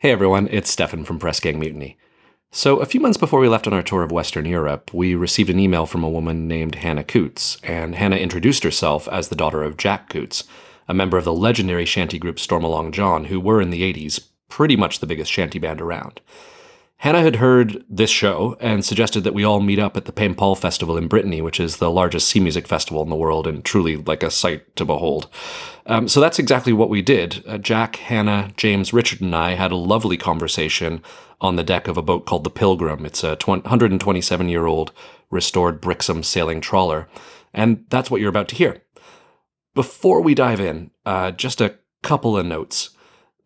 Hey everyone, it's Stefan from Pressgang Mutiny. So, a few months before we left on our tour of Western Europe, we received an email from a woman named Hannah Coutts, and Hannah introduced herself as the daughter of Jack Coutts, a member of the legendary shanty group Stormalong John, who were in the 80s pretty much the biggest shanty band around. Hannah had heard this show and suggested that we all meet up at the Paimpol Festival in Brittany, which is the largest sea music festival in the world and truly like a sight to behold. Um, so that's exactly what we did. Uh, Jack, Hannah, James, Richard, and I had a lovely conversation on the deck of a boat called the Pilgrim. It's a 127 year old restored Brixham sailing trawler. And that's what you're about to hear. Before we dive in, uh, just a couple of notes.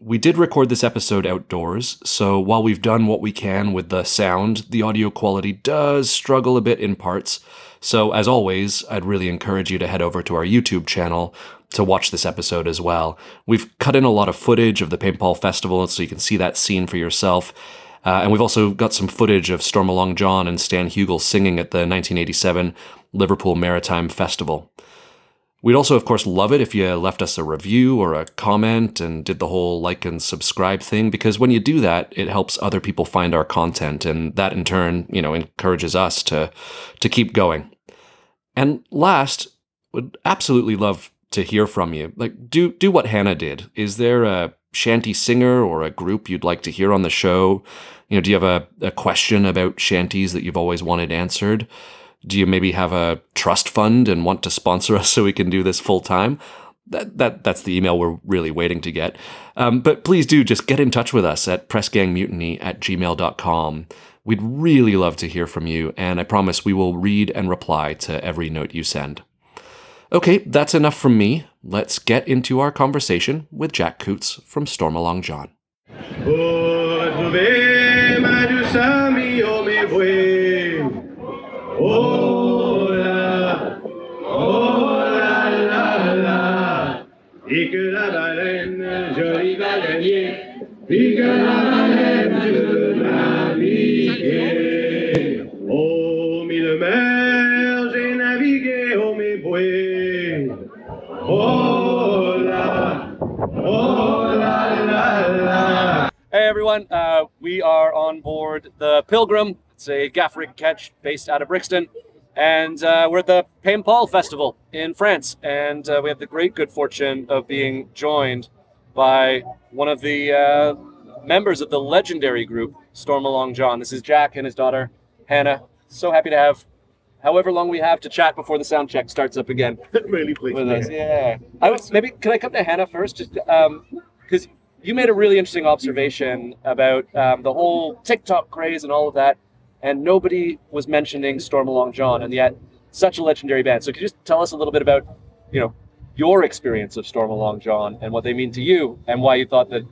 We did record this episode outdoors, so while we've done what we can with the sound, the audio quality does struggle a bit in parts. So, as always, I'd really encourage you to head over to our YouTube channel to watch this episode as well. We've cut in a lot of footage of the Paimpol Festival so you can see that scene for yourself. Uh, and we've also got some footage of Stormalong John and Stan Hugill singing at the 1987 Liverpool Maritime Festival. We'd also, of course, love it if you left us a review or a comment and did the whole like and subscribe thing, because when you do that, it helps other people find our content, and that in turn, you know, encourages us to to keep going. And last, would absolutely love to hear from you. Like, do do what Hannah did. Is there a shanty singer or a group you'd like to hear on the show? You know, do you have a, a question about shanties that you've always wanted answered? Do you maybe have a trust fund and want to sponsor us so we can do this full time? That, that that's the email we're really waiting to get. Um, but please do just get in touch with us at pressgangmutiny at gmail.com. We'd really love to hear from you, and I promise we will read and reply to every note you send. Okay, that's enough from me. Let's get into our conversation with Jack Coutts from Stormalong John. Everyone, uh, we are on board the Pilgrim. It's a gaff rig catch based out of Brixham. And uh, we're at the Paimpol Festival in France. And uh, we have the great good fortune of being joined by one of the uh, members of the legendary group, Stormalong John. This is Jack and his daughter, Hannah. So happy to have however long we have to chat before the sound check starts up again really pleased. with us. Yeah. I was, maybe can I come to Hannah first? Just because you made a really interesting observation about um, the whole TikTok craze and all of that, and nobody was mentioning Stormalong John, and yet such a legendary band. So could you just tell us a little bit about, you know, your experience of Stormalong John and what they mean to you, and why you thought that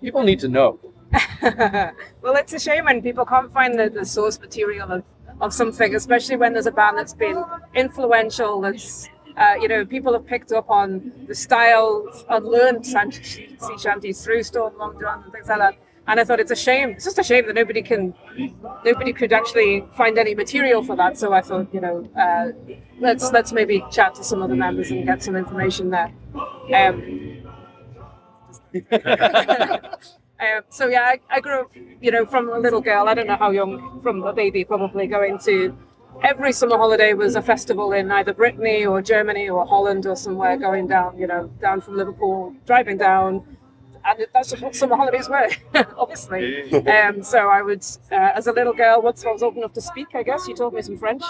people need to know? well, it's a shame when people can't find the, the source material of, of something, especially when there's a band that's been influential, that's, uh, you know, people have picked up on the style and learned sea shanties through Stormalong John and things like that. And I thought it's a shame. It's just a shame that nobody can, nobody could actually find any material for that. So I thought, you know, uh, let's let's maybe chat to some of the members and get some information there. Um, Um, so yeah, I, I grew up, you know, from a little girl. I don't know how young, from a baby, probably going to every summer holiday was a festival in either Brittany or Germany or Holland or somewhere. Going down, you know, down from Liverpool, driving down, and that's what summer holidays were, obviously. Um, so I would, uh, as a little girl, once I was old enough to speak, I guess you taught me some French,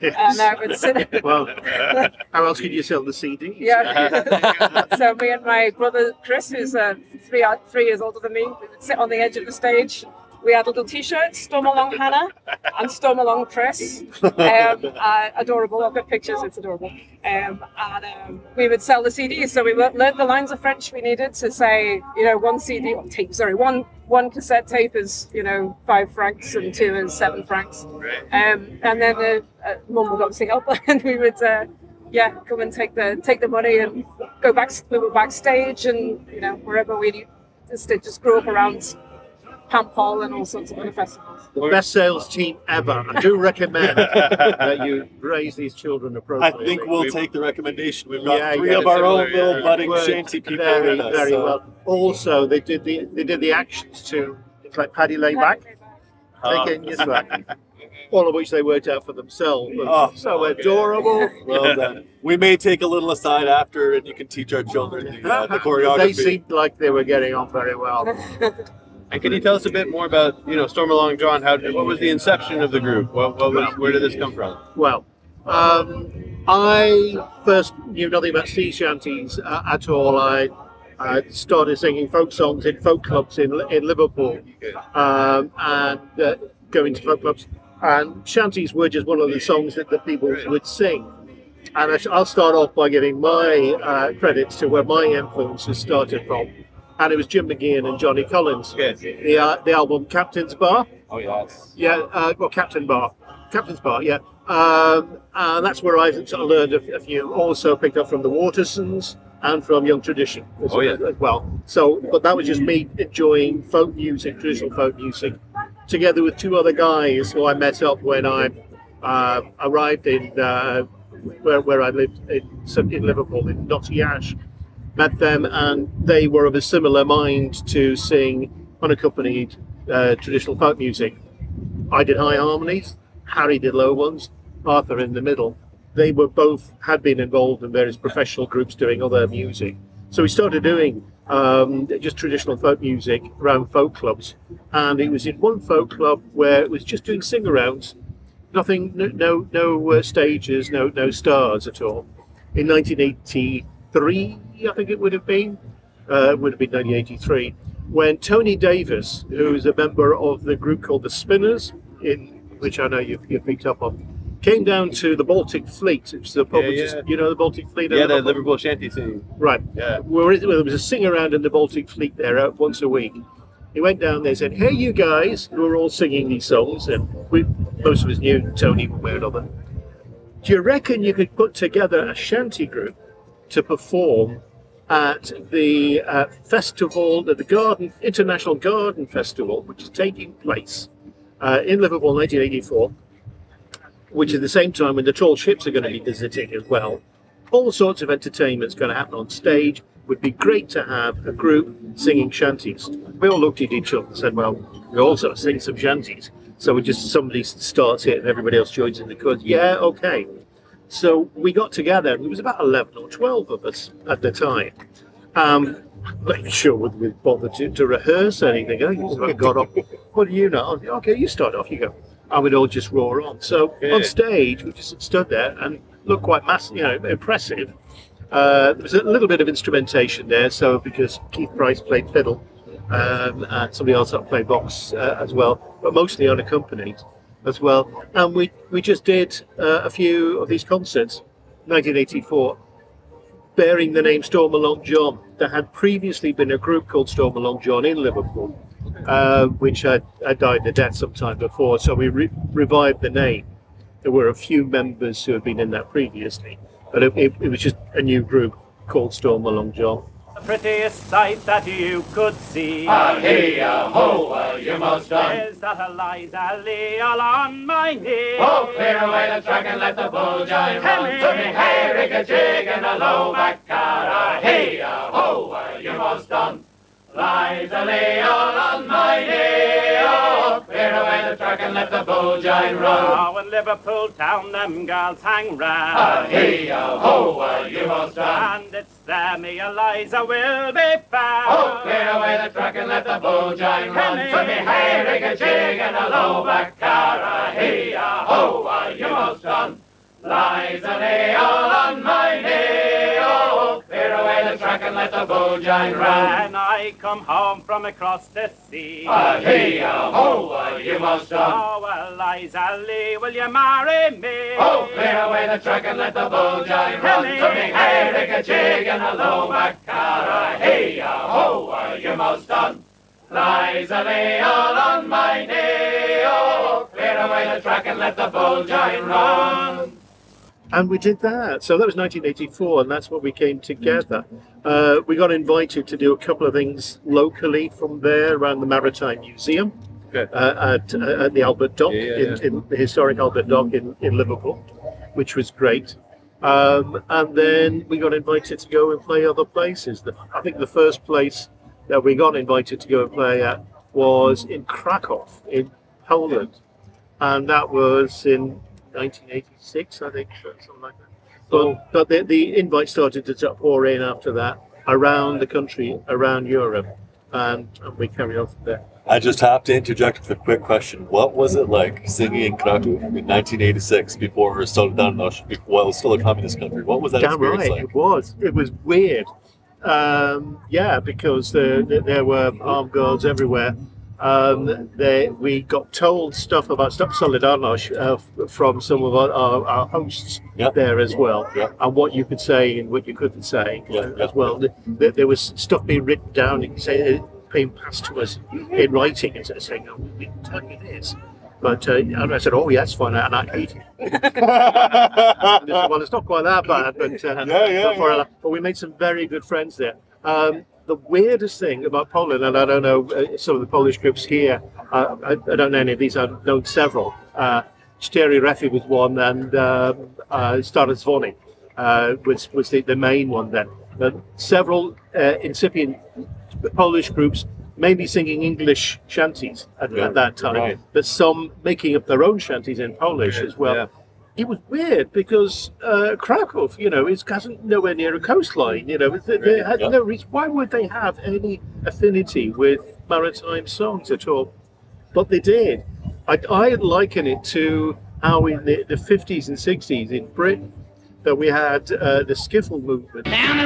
and I would sit. well, how else could you sell the CD? Yeah. so me and my brother Chris, who's uh, three three years older than me, we would sit on the edge of the stage. We had little T-shirts, Storm Along Hannah and Storm Along Chris. Um, uh, adorable. I've got pictures. It's adorable. Um, and um, we would sell the CDs. So we learned the lines of French we needed to say, you know, one CD or tape. Sorry, one one cassette tape is you know five francs and two is seven francs. Um, and then uh, uh, mum would obviously help, and we would. Uh, yeah, come and take the take the money and go back. We were backstage, and you know wherever we just just grew up around Paimpol and all sorts of other festivals. The best sales team ever. I do recommend that you raise these children appropriately. I think we'll We- take the recommendation. We've got Yeah, three yeah, of our own similar, little yeah. budding worked shanty people very, us. very so- well. Also, they did the they did the actions to things like Paddy Layback, Ah. thinking, yes, right. all of which they worked out for themselves. Oh, so adorable. Well done. We may take a little aside after, and you can teach our children the, uh, the choreography. They seemed like they were getting on very well. And can you tell us a bit more about, you know, Stormalong John? How what was the inception of the group? What, what was, where did this come from? Well, um, I first knew nothing about sea shanties uh, at all. I uh, started singing folk songs in folk clubs in, in Liverpool um, and uh, going to folk clubs. And shanties were just one of the songs that the people would sing. And I sh- I'll start off by giving my uh, credits to where my influences started from. And it was Jim Mageean and Johnny Collins. Yes. The, uh, the album Captain's Bar. Oh yes. Yeah, uh, well, Captain Bar, Captain's Bar, yeah. Um, and that's where I sort of learned a, a few. Also picked up from the Watersons and from Young Tradition as, Oh, yeah. as well. So, but that was just me enjoying folk music, traditional folk music, together with two other guys who I met up when I uh, arrived in uh, where, where I lived in, in Liverpool in Knotty Ash. Met them, and they were of a similar mind to sing unaccompanied uh, traditional folk music. I did high harmonies, Harry did low ones, Arthur in the middle. They were both had been involved in various professional groups doing other music. So we started doing um, just traditional folk music around folk clubs, and it was in one folk club where it was just doing sing-arounds, nothing, no, no, no uh, stages, no, no stars at all. In 1983, I think it would have been, uh, it would have been 1983, when Tony Davis, who is a member of the group called the Spinners, in which I know you've, you've picked up on, came down to the Baltic Fleet, which is a pub, Yeah, is- yeah. you know, the Baltic Fleet. Yeah, the Liverpool? Shanty scene. Right. Yeah. Where there was a sing around in the Baltic Fleet there uh, once a week. He went down there and said, Hey, you guys who are all singing these songs, and we, most of us knew Tony one way or another. Do you reckon you could put together a shanty group to perform at the uh, festival, the Garden International Garden Festival, which is taking place uh, in Liverpool, 1984, which is the same time when the tall ships are going to be visiting as well all sorts of entertainment's going to happen on stage. Would be great to have a group singing shanties. We all looked at each other and said, "Well, we also sing some shanties." So we just somebody starts it and everybody else joins in the chorus. Yeah, okay. So we got together. and It was about eleven or twelve of us at the time. Um, not sure would we bother to, to rehearse anything. I sort of got up. What do you know? Okay, you start off. You go. And we'd all just roar on. So Yeah. on stage, we just stood there and looked quite massive, you know, impressive. Uh, there was a little bit of instrumentation there, so because Keith Price played fiddle, um, and somebody else played box uh, as well, but mostly unaccompanied as well. And we we just did uh, a few of these concerts, 1984, bearing the name Stormalong John. There had previously been a group called Stormalong John in Liverpool, uh, which had, had died the death sometime before, so we re- revived the name. There were a few members who had been in that previously, but it, it, it was just a new group called Stormalong John. Prettiest sight that you could see Hey, uh, ho, uh, you most done. is that Eliza lay all on my knee. Oh, clear away the track and let the bulgine run. To me, hey, rig a jig and a low back car. Hey, uh, ho, uh, you most done. Liza lay all on my knee. Oh, clear away the track and let the bulgine run. Now in Liverpool town, them girls hang round. Hey, uh, ho, uh, you most done. And it's there me Eliza will be found. Oh, clear away the track and let the bulgine run. To me, hey, rig a jig and a low back car. Hey, ho, uh, you most done. Liza lay all on my knee. Clear the track and let the bulgine run. When I come home from across the sea. Uh, hey, uh, ho, uh, you most done. Oh, Eliza Lee, will you marry me? Oh, clear away the track and let the bulgine run. To me, hey, rig a jig and a low back car. Hey, uh, ho, uh, you most done. Liza lay all on my knee. Oh, clear away the track and let the bulgine run. And we did that. So that was 1984, and that's when we came together. Uh, we got invited to do a couple of things locally from there around the Maritime Museum Okay. uh, at, uh, at the Albert Dock, Yeah, yeah, in, in the historic Albert Dock in, in Liverpool, which was great. Um, and then we got invited to go and play other places. The, I think the first place that we got invited to go and play at was in Krakow, in Poland. And that was in 1986, I think, something like that. But, but the, the invite started to pour in after that around the country, around Europe. And, and we carried on from there. I just have to interject with a quick question. What was it like singing in Krakow in 1986 before Solidarność, before well, it was still a communist country? What was that Damn experience right, like? it was. It was weird. Um, yeah, because there were armed guards everywhere. Um, they, we got told stuff about Stop Solidarność uh, from some of our, our, our hosts Yeah. there as well, Yeah. and what you could say and what you couldn't say Yeah, uh, yeah. as well. Th- th- There was stuff being written down and say, being passed to us in writing and sort of saying, oh, we didn't tell you this. But uh, and I said, oh, yes, fine, and I hate it. And they said, well, it's not quite that bad, but, uh, Yeah, yeah, but, yeah. but we made some very good friends there. Um, the weirdest thing about Poland, and I don't know uh, some of the Polish groups here, uh, I, I don't know any of these, I've known several. Uh, Cztery Refy was one, and um, uh, uh, was, was the, the main one then. But several uh, incipient Polish groups, maybe singing English shanties at, Yeah, at that time, right. but some making up their own shanties in Polish as well yeah. It was weird because uh, Krakow, you know, is hasn't nowhere near a coastline. You know, they, they had Yeah. no reason. Why would they have any affinity with maritime songs at all? But they did. I, I liken it to how in the, the 50s and 60s in Britain that we had uh, the skiffle movement. Down the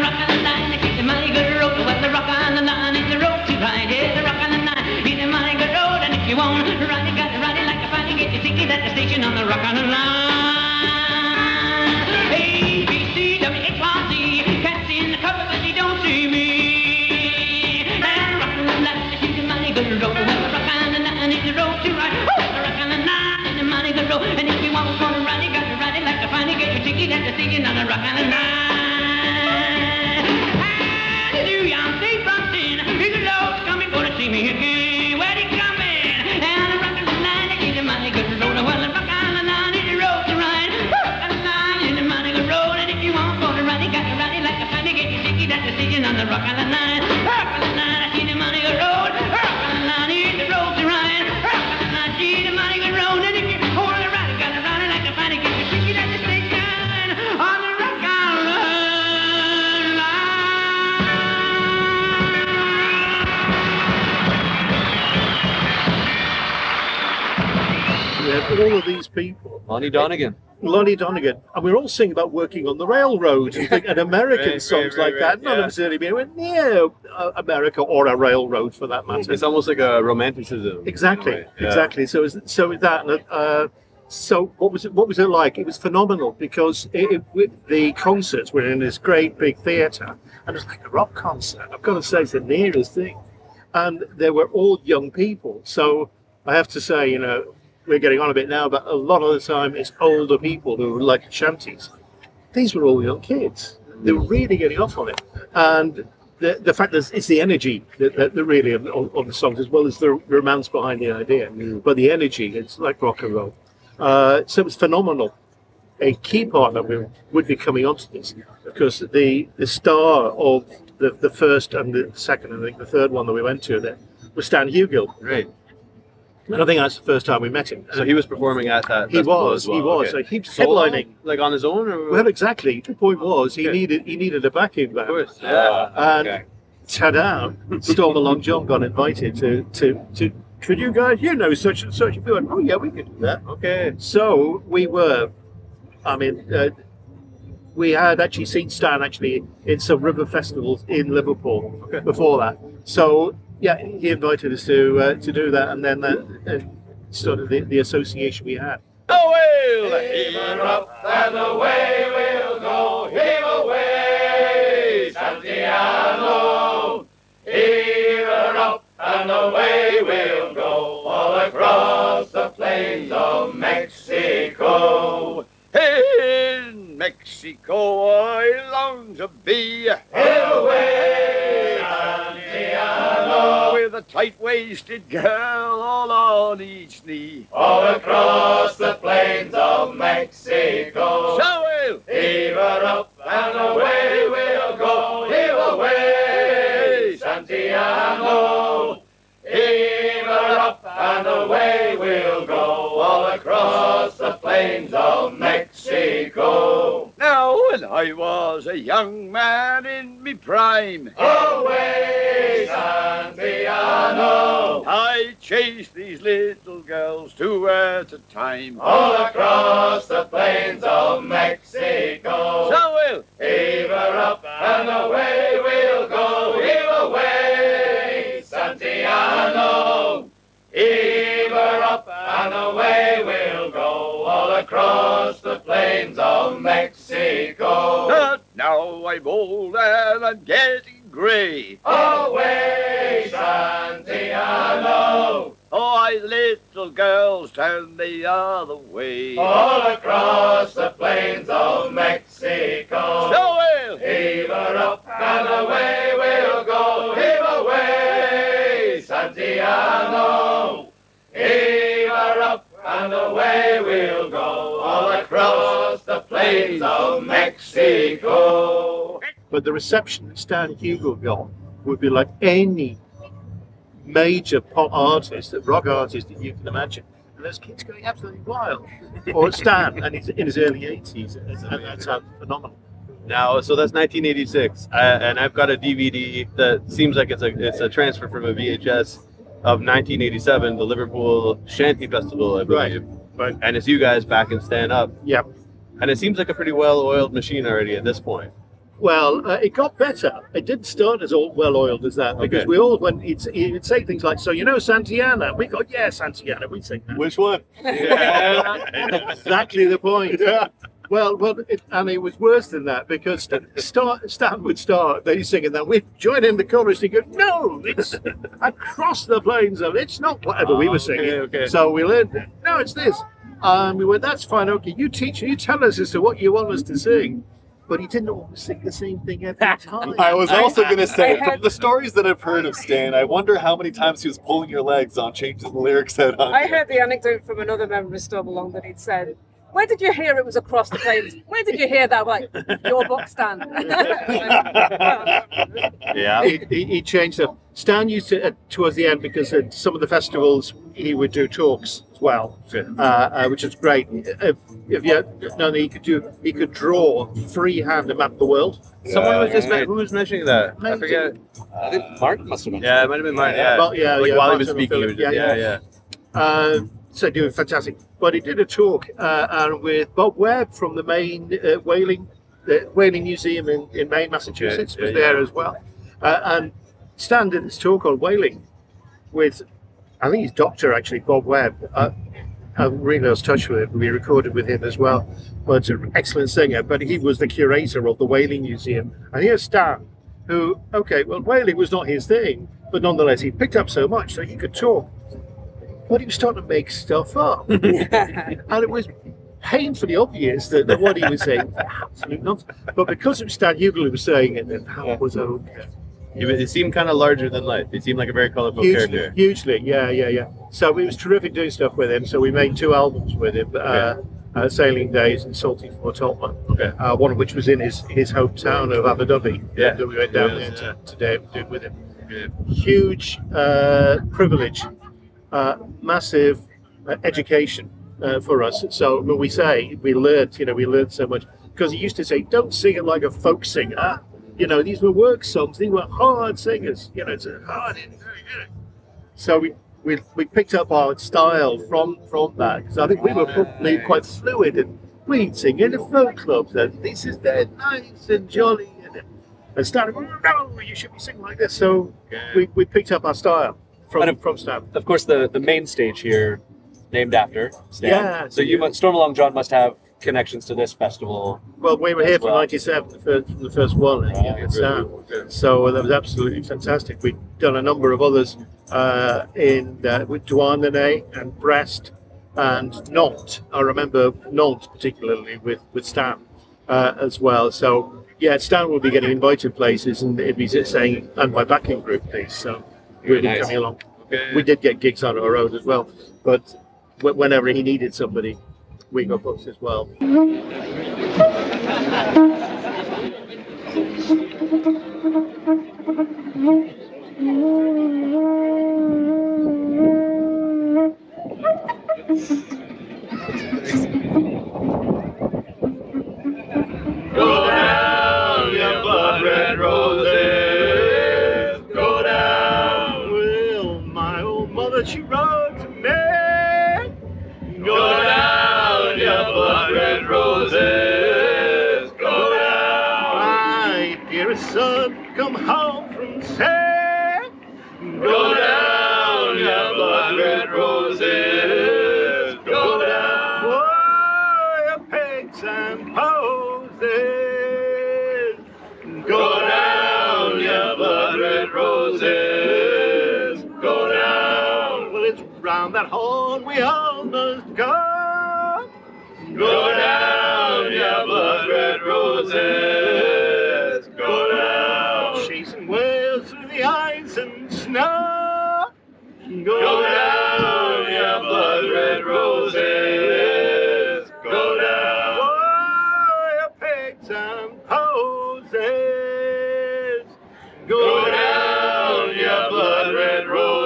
all of these people. Lonnie Donegan. Lonnie Donegan, and we are all singing about working on the railroad and, and American Right, songs right, like right, that. None yeah. of us had been anywhere near uh, America or a railroad for that matter. It's almost like a romanticism. Exactly, yeah. exactly. So, is- so with that, uh, so what was it? What was it like? It was phenomenal because it, it, with the concerts were in this great big theatre, and it was like a rock concert. I've got to say, it's the nearest thing, and they were all young people. So I have to say, you know, we're getting on a bit now, but a lot of the time it's older people who like shanties. These were all young kids. They were really getting off on it, and the, the fact that it's the energy that, that, that really of, the songs as well as the romance behind the idea, but the energy it's like rock and roll. Uh, so it was phenomenal. A key part that we would be coming onto this because the the star of the, the first and the second and I think the third one that we went to there was Stan Hugill, Right. And I think that's the first time we met him. So he was performing at that. He was, well. he was. Okay. So he was headlining. like on his own, or Well, exactly. The point was he needed he needed a backing band. of course. Yeah. And okay. ta-da, Stormalong John got invited to, to, to, could you guys, you know, such and such. We went, oh yeah, we could do that. Okay. So we were, I mean, uh, we had actually seen Stan actually in some river festivals in Liverpool Okay. before that. So yeah, he invited us to uh, to do that, and then that uh, started the, the association we had. Heave her up and away we'll go. Heave away, I chased these little girls two at a time. All across the plains of Mexico. So we'll Heave her up and away we'll go. Heave away, Santiago. Heave her up and away we'll go. All across the plains of Mexico. But now I'm old and I'm getting grey. Away, Santiago. Oh, I little girls turn the other way. All across the plains of Mexico. So we'll Heave her up and away we'll go. Heave away, Santiago. Heave her up and away we'll go. All across the plains of Mexico. But the reception that Stan Hugill got would be like any major pop artist, rock artist that you can imagine. And those kids going absolutely wild. Or Stan, and he's in his early 80s, and that sounds phenomenal. Now, so that's 1986, uh, and I've got a DVD that seems like it's a it's a transfer from a VHS of 1987, the Liverpool Shanty Festival, I believe. Right. And it's you guys back in stand up. Yep. And it seems like a pretty well-oiled machine already at this point. Well, uh, it got better. It didn't start as all well oiled as that because Okay. we all went. he'd, he'd say things like, "So you know Santiana?" We go, "Yeah, Santiana." We'd sing that. Which one? exactly the point. Well, well, it, and it was worse than that because start, Stan would start, they singing that. We'd join in the chorus. He'd go, "No, it's across the plains of. It's not whatever we Oh, were singing." okay. So we learned. No, it's this. And we went, "That's fine. Okay, you teach. You tell us as to what you want us to sing." But he didn't always sing the same thing every time. I was also going to say, had- from the stories that I've heard of Stan, I wonder how many times he was pulling your legs on changing the lyrics out on I heard the anecdote from another member of Stormalong that he'd said, Where did you hear it was across the plains? Where did you hear that? Like, your book Stan. Yeah. he, he, he changed it. Stan used to uh, towards the end because at some of the festivals he would do talks as well, uh, uh, which is great. If, if you no, he could do he could draw freehand a map of the world. Someone was just who was mentioning that. I Amazing. forget. I think Mark must have been. Yeah, it might have been mine. Yeah. Well, yeah, like yeah, while he was speaking, he was just, yeah, yeah, yeah. Uh, so doing fantastic. But he did a talk uh, and with Bob Webb from the Maine uh, Whaling the Whaling Museum in, in Maine, Massachusetts, Yeah, was there yeah. as well. Uh, and Stan did this talk on whaling with, I think his Doctor actually, Bob Webb. Uh, I really lost touch with him. We recorded with him as well. But an excellent singer. But he was the curator of the Whaling Museum. And here's Stan, who, okay, well, whaling was not his thing, but nonetheless, he picked up so much so he could talk. But he was starting to make stuff up. and it was painfully obvious that, that what he was saying was absolute nonsense. But because it was Stan Hugill who was saying it, then that was okay. He seemed kind of larger than life. He seemed like a very colorful Hugely, character. hugely, yeah, yeah, yeah. So it was terrific doing stuff with him. So we made two albums with him, uh, uh, Sailing Days and Salty for Tottenham. Okay. Uh, one of which was in his, his hometown of Aberdovey. Yeah. That we went down Yeah, there to, today to do with him. Huge uh, privilege, uh, massive uh, education uh, for us. So when we say we learned, you know, we learned so much because he used to say, "Don't sing it like a folk singer." You know, these were work songs. These were hard singers. You know, it's hard. So we, we we picked up our style from from that because I think we were probably quite fluid and we'd sing in the folk clubs and this is dead nice and jolly and, and started no you should be singing like this so we, we picked up our style from of- from Stan. Of course, the, the main stage here, named after Stan. Yeah, So you must, Stormalong John must have connections to this festival. Well, we were here for '97, the first, from the first one, yeah, Right. Stan. So uh, that was absolutely fantastic. We've done a number of others uh, in uh, with Douarnenez and Brest and Nantes. I remember Nantes particularly with with Stan uh, as well. So yeah, Stan will be getting invited places, and it'd be saying, "And my backing group, please." So really nice. coming along. we did get gigs on our own as well. But whenever he needed somebody, we got books as well. Son, come home from sea. Go down, your blood red roses. Go down. Why, your pigs and posies. Go down, your blood red roses. Go down. Well, it's round that horn we all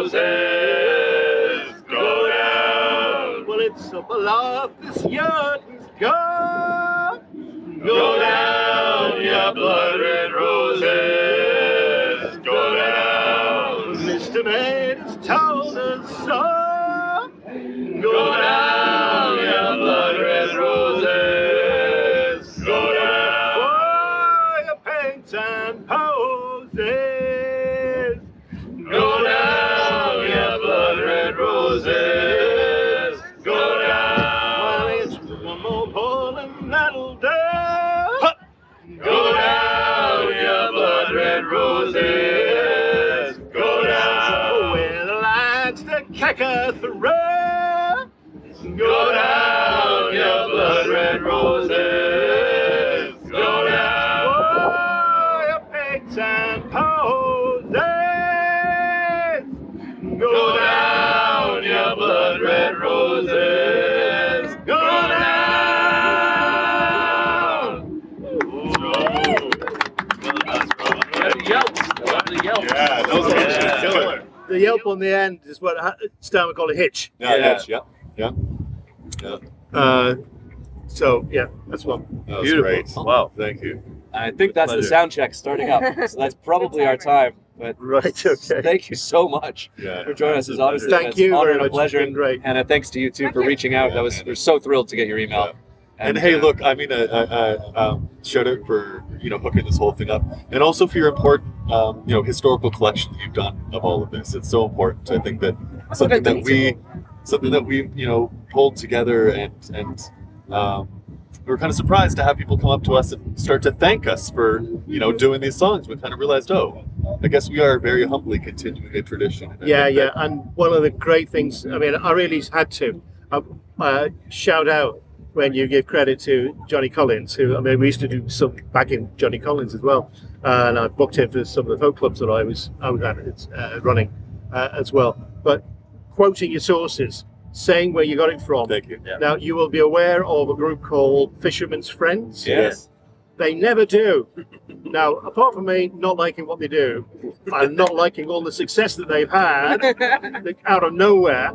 roses. Go down. Well, it's up aloft this yard's go. Go down, your blood red roses. Yelp on the end is what ha- Stan would call a hitch. Yeah, yeah, yeah, yeah. yeah. Uh, so yeah, that's one. That was Beautiful. great. Wow. Thank you. I think that's the sound check starting up. So that's probably our time. But Right. Okay. thank you so much Yeah. for joining us. It's honestly Thank you an honor very and a much. It's pleasure. been great. And uh, thanks to you too Thank for you. reaching out. Yeah, that was man. we're so thrilled to get your email. Yeah. And hey, look, I mean, uh, uh, uh, um, shout out for you know hooking this whole thing up, and also for your important, um, you know, historical collection that you've done of all of this. It's so important. I think that something that we, something that we, you know, pulled together, and and um, we were kind of surprised to have people come up to us and start to thank us for you know doing these songs. We kind of realized, oh, I guess we are very humbly continuing a tradition. I Yeah, yeah, that- and one of the great things, I mean, I really had to uh, uh, shout out when you give credit to Johnny Collins, who, I mean, we used to do some back in Johnny Collins as well, uh, and I booked him for some of the folk clubs that I was, I was at uh, running uh, as well. But quoting your sources, saying where you got it from. Thank you. Now, you will be aware of a group called Fisherman's Friends. Yes. They never do. Now, apart from me not liking what they do, and not liking all the success that they've had out of nowhere,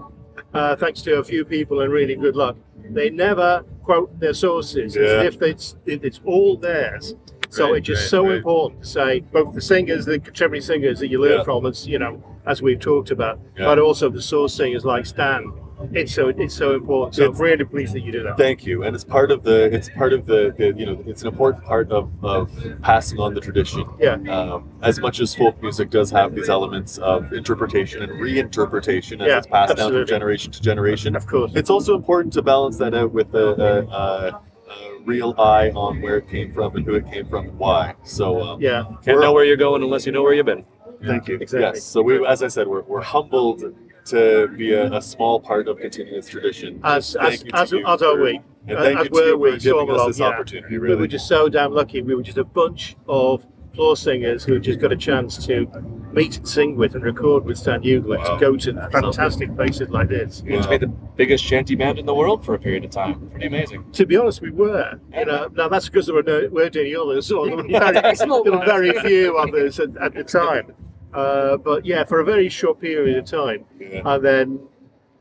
uh, thanks to a few people and really good luck, they never quote their sources Yeah. as if it's, it- it's all theirs. So Right, it's just right, so right. important to say both the singers, the contemporary singers that you learn Yeah. from, as you know, as we've talked about, Yeah. but also the source singers like Stan. It's so it's so important. So It's- I'm really pleased that you do that. Thank you, and it's part of the. It's part of the. the you know, it's an important part of, of passing on the tradition. Yeah. Um, as much as folk music does have these elements of interpretation and reinterpretation as Yeah, it's passed down from generation to generation, Of course. it's also important to balance that out with a, a, a, a real eye on where it came from and who it came from and why. So um, Yeah. Can't know where you're going unless you know where you've been. Thank you. Exactly. Yes. So we, as I said, we're, we're humbled to be a, a small part of continuous tradition. As as as, as are we. And As- thank as you were we, for giving us this yeah. opportunity. We were just so damn lucky. We were just a bunch of floor singers who just got a chance to meet and sing with and record with Stan Hugill to go to fantastic places like this. You to be the biggest shanty band in the world for a period of time. Pretty amazing. To be honest, we were. You know, now that's because there were no, weren't any others. So there were very, there were very few others at, at the time. Uh, but yeah, for a very short period of time, and then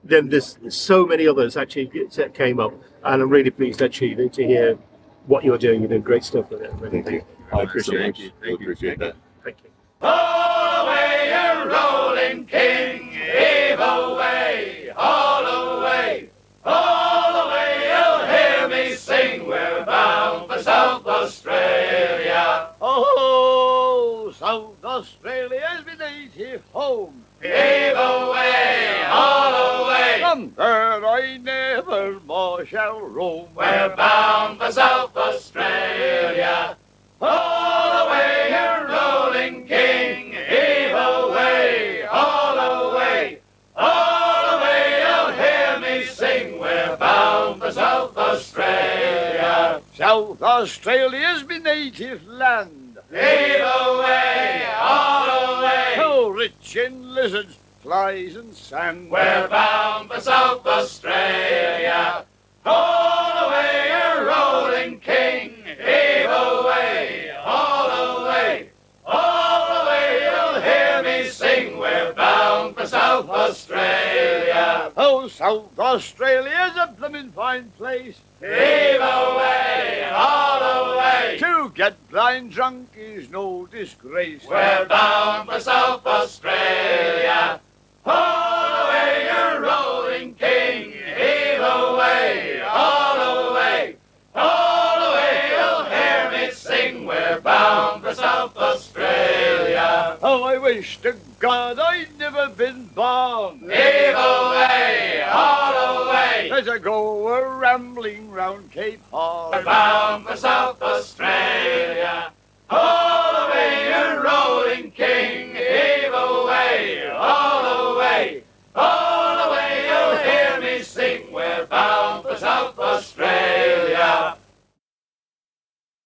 then there's so many others actually that came up, and I'm really pleased actually to hear what you're doing. You're doing great stuff with it. Really. Thank you. I appreciate it. I appreciate that. Thank you. All away, you rolling king, heave away, all away, all away, you'll hear me sing, we're bound for South Australia. Australia's my native home. Heave away, all away, From there I never more shall roam. we're bound for South Australia. All away, you rolling king, heave away, all away, all away, you'll hear me sing, we're bound for South Australia. South Australia's my native land. Heave away, all away, So rich in lizards, flies, and sand. we're bound for South Australia. All away, you rolling king, heave away, South Australia. Oh, South Australia's a bloomin' fine place. Heave away, all away, To get blind drunk is no disgrace. we're bound for South Australia. All away, you rolling Oh, I wish to God I'd never been born. Heave away, all away, As I go a rambling round Cape Horn. we're bound for South Australia. All away, you rolling king, heave away, all away, all away, you'll hear me sing, we're bound for South Australia.